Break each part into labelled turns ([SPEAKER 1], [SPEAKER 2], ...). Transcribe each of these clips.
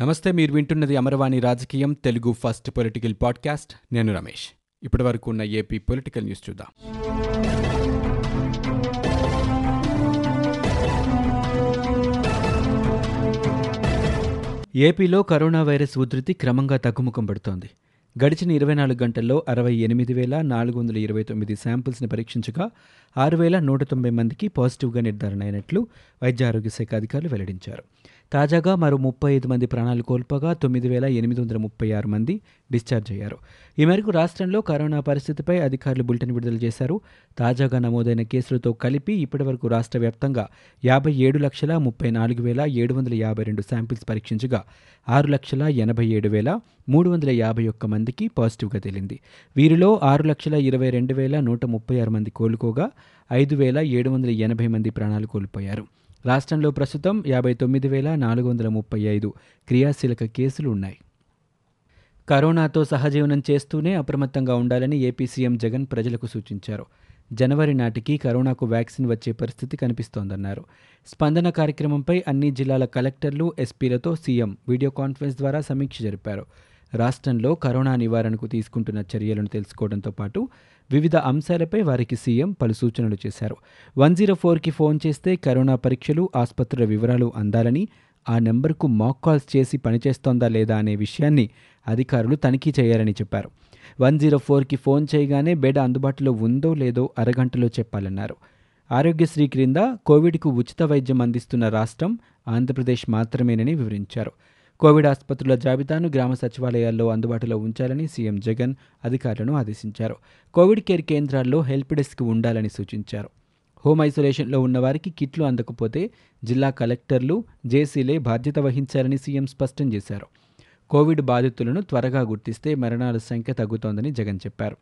[SPEAKER 1] నమస్తే మీరు వింటున్నది అమరవాణి రాజకీయం తెలుగు ఫస్ట్ పొలిటికల్ పాడ్కాస్ట్. నేను రమేష్. ఇప్పటి వరకు ఉన్న ఏపీ పొలిటికల్ న్యూస్ చూద్దాం. ఏపీలో కరోనా వైరస్ ఉధృతి క్రమంగా తగ్గుముఖం పడుతోంది. గడిచిన ఇరవై నాలుగు గంటల్లో అరవై ఎనిమిది వేల నాలుగు వందల ఇరవై తొమ్మిది శాంపిల్స్ని పరీక్షించగా ఆరు వేల నూట తొంభై మందికి పాజిటివ్గా నిర్ధారణ అయినట్లు వైద్య ఆరోగ్య శాఖ అధికారులు వెల్లడించారు. తాజాగా మరో ముప్పై ఐదు మంది ప్రాణాలు కోల్పోగా తొమ్మిది వేల ఎనిమిది వందల ముప్పై ఆరు మంది డిశ్చార్జ్ అయ్యారు. ఈ మేరకు రాష్ట్రంలో కరోనా పరిస్థితిపై అధికారులు బులెటిన్ విడుదల చేశారు. తాజాగా నమోదైన కేసులతో కలిపి ఇప్పటివరకు రాష్ట్ర వ్యాప్తంగా యాభై ఏడు లక్షల ముప్పై నాలుగు వేల ఏడు వందల యాభై రెండు శాంపిల్స్ పరీక్షించగా ఆరు లక్షల ఎనభై ఏడు వేల మూడు వందల యాభై ఒక్క మందికి పాజిటివ్గా తేలింది. వీరిలో ఆరు లక్షల ఇరవై రెండు వేల నూట ముప్పై ఆరు మంది కోలుకోగా ఐదు వేల ఏడు వందల ఎనభై మంది ప్రాణాలు కోల్పోయారు. రాష్ట్రంలో ప్రస్తుతం యాభై తొమ్మిది వేల నాలుగు వందల ముప్పై ఐదు క్రియాశీలక కేసులు ఉన్నాయి కరోనాతో సహజీవనం చేస్తూనే అప్రమత్తంగా ఉండాలని ఏపీ సీఎం జగన్ ప్రజలకు సూచించారు. జనవరి నాటికి కరోనాకు వ్యాక్సిన్ వచ్చే పరిస్థితి కనిపిస్తోందన్నారు. స్పందన కార్యక్రమంపై అన్ని జిల్లాల కలెక్టర్లు ఎస్పీలతో సీఎం వీడియో కాన్ఫరెన్స్ ద్వారా సమీక్ష జరిపారు. రాష్ట్రంలో కరోనా నివారణకు తీసుకుంటున్న చర్యలను తెలుసుకోవడంతో పాటు వివిధ అంశాలపై వారికి సీఎం పలు సూచనలు చేశారు. వన్ జీరో ఫోర్కి ఫోన్ చేస్తే కరోనా పరీక్షలు ఆసుపత్రుల వివరాలు అందాలని ఆ నెంబర్కు మాక్ కాల్స్ చేసి పనిచేస్తోందా లేదా అనే విషయాన్ని అధికారులు తనిఖీ చేయాలని చెప్పారు. వన్ జీరో ఫోర్కి ఫోన్ చేయగానే బెడ్ అందుబాటులో ఉందో లేదో అరగంటలో చెప్పాలన్నారు. ఆరోగ్యశ్రీ క్రింద కోవిడ్కు ఉచిత వైద్యం అందిస్తున్న రాష్ట్రం ఆంధ్రప్రదేశ్ మాత్రమేనని వివరించారు. కోవిడ్ ఆసుపత్రుల జాబితాను గ్రామ సచివాలయాల్లో అందుబాటులో ఉంచాలని సీఎం జగన్ అధికారులను ఆదేశించారు. కోవిడ్ కేర్ కేంద్రాల్లో హెల్ప్ డెస్క్ ఉండాలని సూచించారు. హోమ్ ఐసోలేషన్లో ఉన్నవారికి కిట్లు అందకపోతే జిల్లా కలెక్టర్లు జేసీలే బాధ్యత వహించాలని సీఎం స్పష్టం చేశారు. కోవిడ్ బాధితులను త్వరగా గుర్తిస్తే మరణాల సంఖ్య తగ్గుతోందని జగన్ చెప్పారు.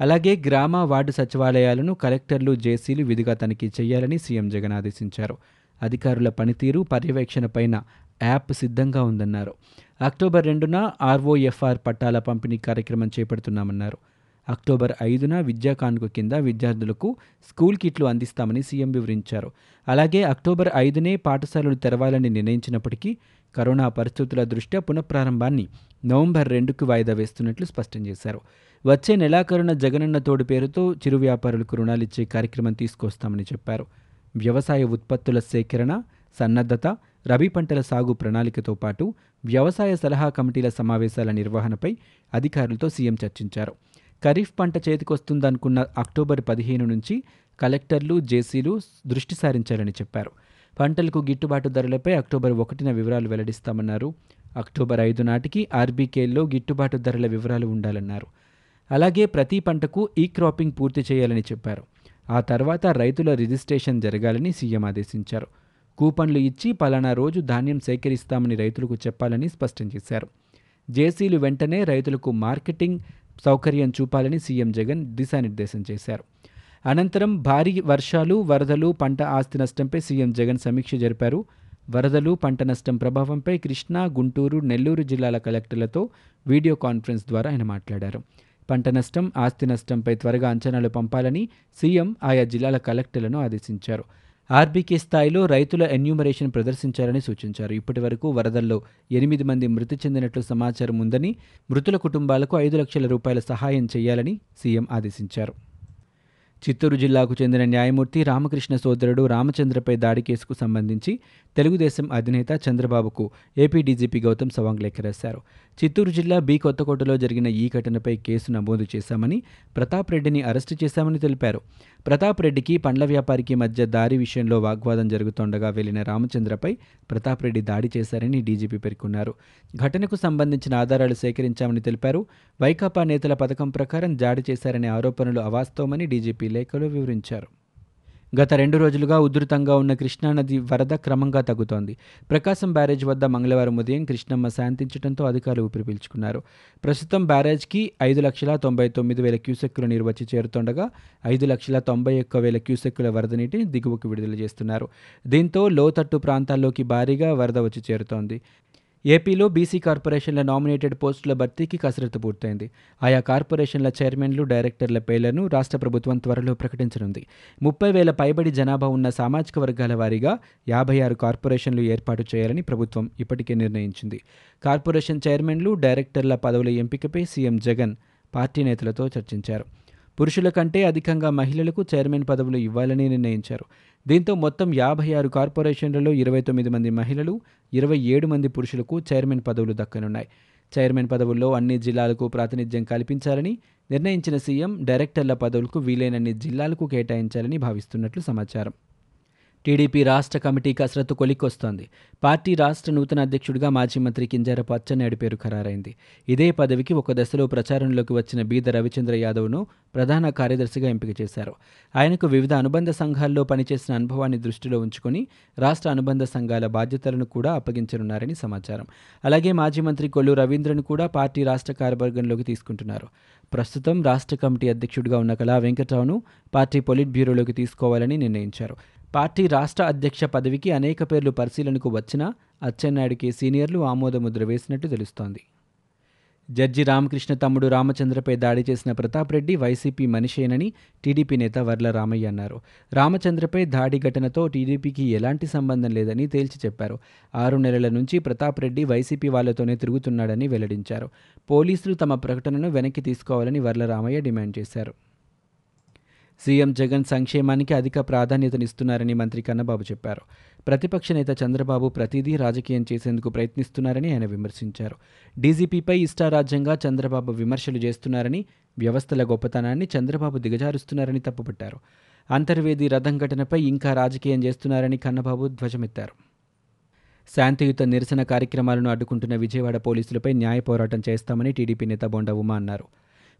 [SPEAKER 1] అలాగే గ్రామ వార్డు సచివాలయాలను కలెక్టర్లు జేసీలు విధిగా తనిఖీ చేయాలని సీఎం జగన్ ఆదేశించారు. అధికారుల పనితీరు పర్యవేక్షణపైన యాప్ సిద్ధంగా ఉందన్నారు. అక్టోబర్ రెండున ఆర్ఓఎఫ్ఆర్ పట్టాల పంపిణీ కార్యక్రమం చేపడుతున్నామన్నారు. అక్టోబర్ ఐదున విద్యా కానుక కింద విద్యార్థులకు స్కూల్ కిట్లు అందిస్తామని సీఎం వివరించారు. అలాగే అక్టోబర్ ఐదునే పాఠశాలలు తెరవాలని నిర్ణయించినప్పటికీ కరోనా పరిస్థితుల దృష్ట్యా పునఃప్రారంభాన్ని నవంబర్ రెండుకు వాయిదా వేస్తున్నట్లు స్పష్టం చేశారు. వచ్చే నెలాఖరున జగనన్న తోడు పేరుతో చిరు వ్యాపారులకు రుణాలిచ్చే కార్యక్రమం తీసుకొస్తామని చెప్పారు. వ్యవసాయ ఉత్పత్తుల సేకరణ సన్నద్ధత రబీ పంటల సాగు ప్రణాళికతో పాటు వ్యవసాయ సలహా కమిటీల సమావేశాల నిర్వహణపై అధికారులతో సీఎం చర్చించారు. ఖరీఫ్ పంట చేతికొస్తుందనుకున్న అక్టోబర్ పదిహేను నుంచి కలెక్టర్లు జేసీలు దృష్టి సారించాలని చెప్పారు. పంటలకు గిట్టుబాటు ధరలపై అక్టోబర్ ఒకటిన వివరాలు వెల్లడిస్తామన్నారు. అక్టోబర్ ఐదు నాటికి ఆర్బీకేల్లో గిట్టుబాటు ధరల వివరాలు ఉండాలన్నారు. అలాగే ప్రతి పంటకు ఈ క్రాపింగ్ పూర్తి చేయాలని చెప్పారు. ఆ తర్వాత రైతుల రిజిస్ట్రేషన్ జరగాలని సీఎం ఆదేశించారు. కూపన్లు ఇచ్చి పలానా రోజు ధాన్యం సేకరిస్తామని రైతులకు చెప్పాలని స్పష్టం చేశారు. జేసీలు వెంటనే రైతులకు మార్కెటింగ్ సౌకర్యం చూపాలని సీఎం జగన్ దిశానిర్దేశం చేశారు. అనంతరం భారీ వర్షాలు వరదలు పంట ఆస్తి నష్టంపై సీఎం జగన్ సమీక్ష జరిపారు. వరదలు పంట నష్టం ప్రభావంపై కృష్ణా గుంటూరు నెల్లూరు జిల్లాల కలెక్టర్లతో వీడియో కాన్ఫరెన్స్ ద్వారా ఆయన మాట్లాడారు. పంట నష్టం ఆస్తి నష్టంపై త్వరగా అంచనాలు పంపాలని సీఎం ఆయా జిల్లాల కలెక్టర్లను ఆదేశించారు. ఆర్బీకే స్థాయిలో రైతుల ఎన్యూమరేషన్ ప్రదర్శించాలని సూచించారు. ఇప్పటి వరకు వరదల్లో ఎనిమిది మంది మృతి చెందినట్లు సమాచారం ఉందని మృతుల కుటుంబాలకు ఐదు లక్షల రూపాయల సహాయం చేయాలని సీఎం ఆదేశించారు. చిత్తూరు జిల్లాకు చెందిన న్యాయమూర్తి రామకృష్ణ సోదరుడు రామచంద్రపై దాడి కేసుకు సంబంధించి తెలుగుదేశం అధినేత చంద్రబాబుకు ఏపీ డీజీపీ గౌతమ్ సవాంగ్ లేఖ రాశారు. చిత్తూరు జిల్లా బి కొత్తకోటలో జరిగిన ఈ ఘటనపై కేసు నమోదు చేశామని ప్రతాప్ రెడ్డిని అరెస్టు చేశామని తెలిపారు. ప్రతాప్ రెడ్డికి పండ్ల వ్యాపారికి మధ్య దారి విషయంలో వాగ్వాదం జరుగుతుండగా వెళ్ళిన రామచంద్రపై ప్రతాప్ రెడ్డి దాడి చేశారని డీజీపీ పేర్కొన్నారు. ఘటనకు సంబంధించిన ఆధారాలు సేకరించామని తెలిపారు. వైకాపా నేతల పథకం ప్రకారం దాడి చేశారనే ఆరోపణలు అవాస్తవమని డీజీపీ లేఖలో వివరించారు. గత రెండు రోజులుగా ఉధృతంగా ఉన్న కృష్ణానది వరద క్రమంగా తగ్గుతోంది. ప్రకాశం బ్యారేజ్ వద్ద మంగళవారం ఉదయం కృష్ణమ్మ శాంతించడంతో అధికారులు ఊపిరి పీల్చుకున్నారు. ప్రస్తుతం బ్యారేజ్కి ఐదు లక్షల తొంభై తొమ్మిది వేల క్యూసెక్కుల నీరు వచ్చి చేరుతుండగా ఐదు లక్షల తొంభై ఒక్క వేల క్యూసెక్కుల వరద నీటిని దిగువకు విడుదల చేస్తున్నారు. దీంతో లోతట్టు ప్రాంతాల్లోకి భారీగా వరద వచ్చి చేరుతోంది. ఏపీలో బీసీ కార్పొరేషన్ల నామినేటెడ్ పోస్టుల భర్తీకి కసరత్తు పూర్తయింది. ఆయా కార్పొరేషన్ల చైర్మన్లు డైరెక్టర్ల పేర్లను రాష్ట్ర ప్రభుత్వం త్వరలో ప్రకటించనుంది. ముప్పై వేల పైబడి జనాభా ఉన్న సామాజిక వర్గాల వారీగా యాభై ఆరు కార్పొరేషన్లు ఏర్పాటు చేయాలని ప్రభుత్వం ఇప్పటికే నిర్ణయించింది. కార్పొరేషన్ చైర్మన్లు డైరెక్టర్ల పదవుల ఎంపికపై సీఎం జగన్ పార్టీ నేతలతో చర్చించారు. పురుషుల కంటే అధికంగా మహిళలకు చైర్మన్ పదవులు ఇవ్వాలని నిర్ణయించారు. దీంతో మొత్తం యాభై ఆరు కార్పొరేషన్లలో ఇరవై తొమ్మిది మంది మహిళలు ఇరవై ఏడు మంది పురుషులకు చైర్మన్ పదవులు దక్కనున్నాయి. చైర్మన్ పదవుల్లో అన్ని జిల్లాలకు ప్రాతినిధ్యం కల్పించాలని నిర్ణయించిన సీఎం డైరెక్టర్ల పదవులకు వీలైనన్ని జిల్లాలకు కేటాయించాలని భావిస్తున్నట్లు సమాచారం. టీడీపీ రాష్ట్ర కమిటీ కసరత్తు కొలిక్కొస్తోంది. పార్టీ రాష్ట్ర నూతన అధ్యక్షుడిగా మాజీ మంత్రి కింజారపు అచ్చెన్నాయుడు పేరు ఖరారైంది. ఇదే పదవికి ఒక దశలో ప్రచారంలోకి వచ్చిన బీద రవిచంద్ర యాదవ్ను ప్రధాన కార్యదర్శిగా ఎంపిక చేశారు. ఆయనకు వివిధ అనుబంధ సంఘాల్లో పనిచేసిన అనుభవాన్ని దృష్టిలో ఉంచుకొని రాష్ట్ర అనుబంధ సంఘాల బాధ్యతలను కూడా అప్పగించనున్నారని సమాచారం. అలాగే మాజీ మంత్రి కొల్లు రవీంద్రను కూడా పార్టీ రాష్ట్ర కార్యవర్గంలోకి తీసుకుంటున్నారు. ప్రస్తుతం రాష్ట్ర కమిటీ అధ్యక్షుడిగా ఉన్న కళా వెంకట్రావును పార్టీ పొలిట్ బ్యూరోలోకి తీసుకోవాలని నిర్ణయించారు. పార్టీ రాష్ట్ర అధ్యక్ష పదవికి అనేక పేర్లు పరిశీలనకు వచ్చినా అచ్చెన్నాయుడికి సీనియర్లు ఆమోదముద్ర వేసినట్టు తెలుస్తోంది. జడ్జి రామకృష్ణ తమ్ముడు రామచంద్రపై దాడి చేసిన ప్రతాప్ రెడ్డి వైసీపీ మనిషేనని టీడీపీ నేత వర్ల రామయ్య అన్నారు. రామచంద్రపై దాడి ఘటనతో టీడీపీకి ఎలాంటి సంబంధం లేదని తేల్చి చెప్పారు. ఆరు నెలల నుంచి ప్రతాప్ రెడ్డి వైసీపీ వాళ్ళతోనే తిరుగుతున్నాడని వెల్లడించారు. పోలీసులు తమ ప్రకటనను వెనక్కి తీసుకోవాలని వర్ల రామయ్య డిమాండ్ చేశారు. సీఎం జగన్ సంక్షేమానికి అధిక ప్రాధాన్యతనిస్తున్నారని మంత్రి కన్నబాబు చెప్పారు. ప్రతిపక్ష నేత చంద్రబాబు ప్రతిదీ రాజకీయం చేసేందుకు ప్రయత్నిస్తున్నారని ఆయన విమర్శించారు. డీజీపీపై ఇష్టారాజ్యంగా చంద్రబాబు విమర్శలు చేస్తున్నారని వ్యవస్థల గొప్పతనాన్ని చంద్రబాబు దిగజారుస్తున్నారని తప్పుపట్టారు. అంతర్వేది రథం ఘటనపై ఇంకా రాజకీయం చేస్తున్నారని కన్నబాబు ధ్వజమెత్తారు. శాంతియుత నిరసన కార్యక్రమాలను అడ్డుకుంటున్న విజయవాడ పోలీసులపై న్యాయ పోరాటం చేస్తామని టీడీపీ నేత బొండ ఉమా అన్నారు.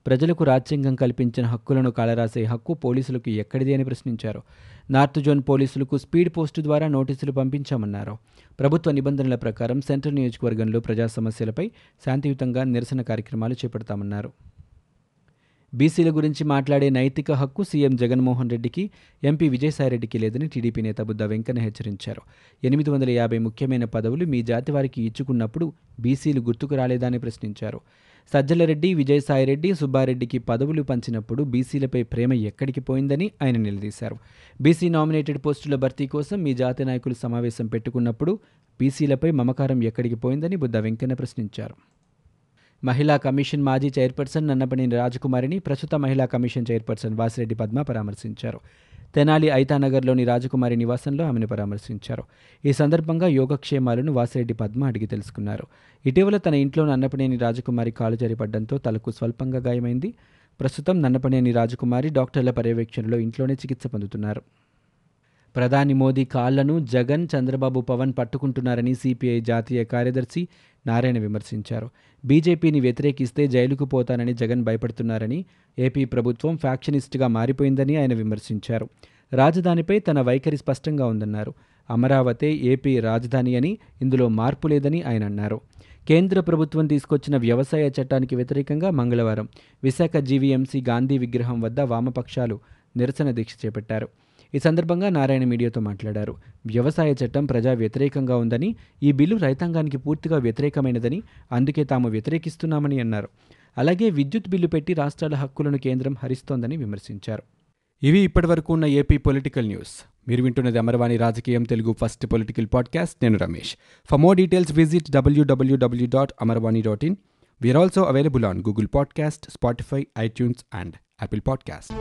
[SPEAKER 1] ప్రజలకు రాజ్యాంగం కల్పించిన హక్కులను కాలరాసే హక్కు పోలీసులకు ఎక్కడిది అని ప్రశ్నించారు. నార్త్ జోన్ పోలీసులకు స్పీడ్ పోస్టు ద్వారా నోటీసులు పంపించామన్నారు. ప్రభుత్వ నిబంధనల ప్రకారం సెంట్రల్ నియోజకవర్గంలో ప్రజా సమస్యలపై శాంతియుతంగా నిరసన కార్యక్రమాలు చేపడతామన్నారు. బీసీల గురించి మాట్లాడే నైతిక హక్కు సీఎం జగన్మోహన్ రెడ్డికి ఎంపీ విజయసాయిరెడ్డికి లేదని టీడీపీ నేత బుద్ధ వెంకన్న హెచ్చరించారు. ఎనిమిది వందల యాభై ముఖ్యమైన పదవులు మీ జాతి వారికి ఇచ్చుకున్నప్పుడు బీసీలు గుర్తుకు రాలేదని ప్రశ్నించారు. సజ్జలరెడ్డి విజయసాయిరెడ్డి సుబ్బారెడ్డికి పదవులు పంచినప్పుడు బీసీలపై ప్రేమ ఎక్కడికి పోయిందని ఆయన నిలదీశారు. బీసీ నామినేటెడ్ పోస్టుల భర్తీ కోసం మీ జాతి నాయకులు సమావేశం పెట్టుకున్నప్పుడు బీసీలపై మమకారం ఎక్కడికి పోయిందని బుద్ధ వెంకన్న ప్రశ్నించారు. మహిళా కమిషన్ మాజీ చైర్పర్సన్ నన్నపనేని రాజకుమారిని ప్రస్తుత మహిళా కమిషన్ చైర్పర్సన్ వాసిరెడ్డి పద్మ పరామర్శించారు. తెనాలి ఐతానగర్లోని రాజకుమారి నివాసంలో ఆమెను పరామర్శించారు. ఈ సందర్భంగా యోగక్షేమాలను వాసిరెడ్డి పద్మ అడిగి తెలుసుకున్నారు. ఇటీవల తన ఇంట్లో నన్నపనేని రాజకుమారి కాలు జరిపడ్డంతో తలకు స్వల్పంగా గాయమైంది. ప్రస్తుతం నన్నపనేని రాజకుమారి డాక్టర్ల పర్యవేక్షణలో ఇంట్లోనే చికిత్స పొందుతున్నారు. ప్రధాని మోదీ కాళ్ళను జగన్ చంద్రబాబు పవన్ పట్టుకుంటున్నారని సిపిఐ జాతీయ కార్యదర్శి నారాయణ విమర్శించారు. బీజేపీని వ్యతిరేకిస్తే జైలుకు పోతానని జగన్ భయపడుతున్నారని ఏపీ ప్రభుత్వం ఫ్యాక్షనిస్ట్గా మారిపోయిందని ఆయన విమర్శించారు. రాజధానిపై తన వైఖరి స్పష్టంగా ఉందన్నారు. అమరావతే ఏపీ రాజధాని అని ఇందులో మార్పు లేదని ఆయన అన్నారు. కేంద్ర ప్రభుత్వం తీసుకొచ్చిన వ్యవసాయ చట్టానికి వ్యతిరేకంగా మంగళవారం విశాఖ జీవీఎంసీ గాంధీ విగ్రహం వద్ద వామపక్షాలు నిరసన దీక్ష చేపట్టారు. ఈ సందర్భంగా నారాయణ మీడియాతో మాట్లాడారు. వ్యవసాయ చట్టం ప్రజా వ్యతిరేకంగా ఉందని ఈ బిల్లు రైతాంగానికి పూర్తిగా వ్యతిరేకమైనదని అందుకే తాము వ్యతిరేకిస్తున్నామని అన్నారు. అలాగే విద్యుత్ బిల్లు పెట్టి రాష్ట్రాల హక్కులను కేంద్రం హరిస్తోందని విమర్శించారు. ఇవి ఇప్పటివరకు ఉన్న ఏపీ పొలిటికల్ న్యూస్. మీరు వింటున్నది అమర్వాణి రాజకీయం తెలుగు ఫస్ట్ పొలిటికల్ పాడ్కాస్ట్. నేను Ramesh. For more details visit W W W dot Amarvani dot in we are also available on Google podcast Spotify iTunes and Apple podcast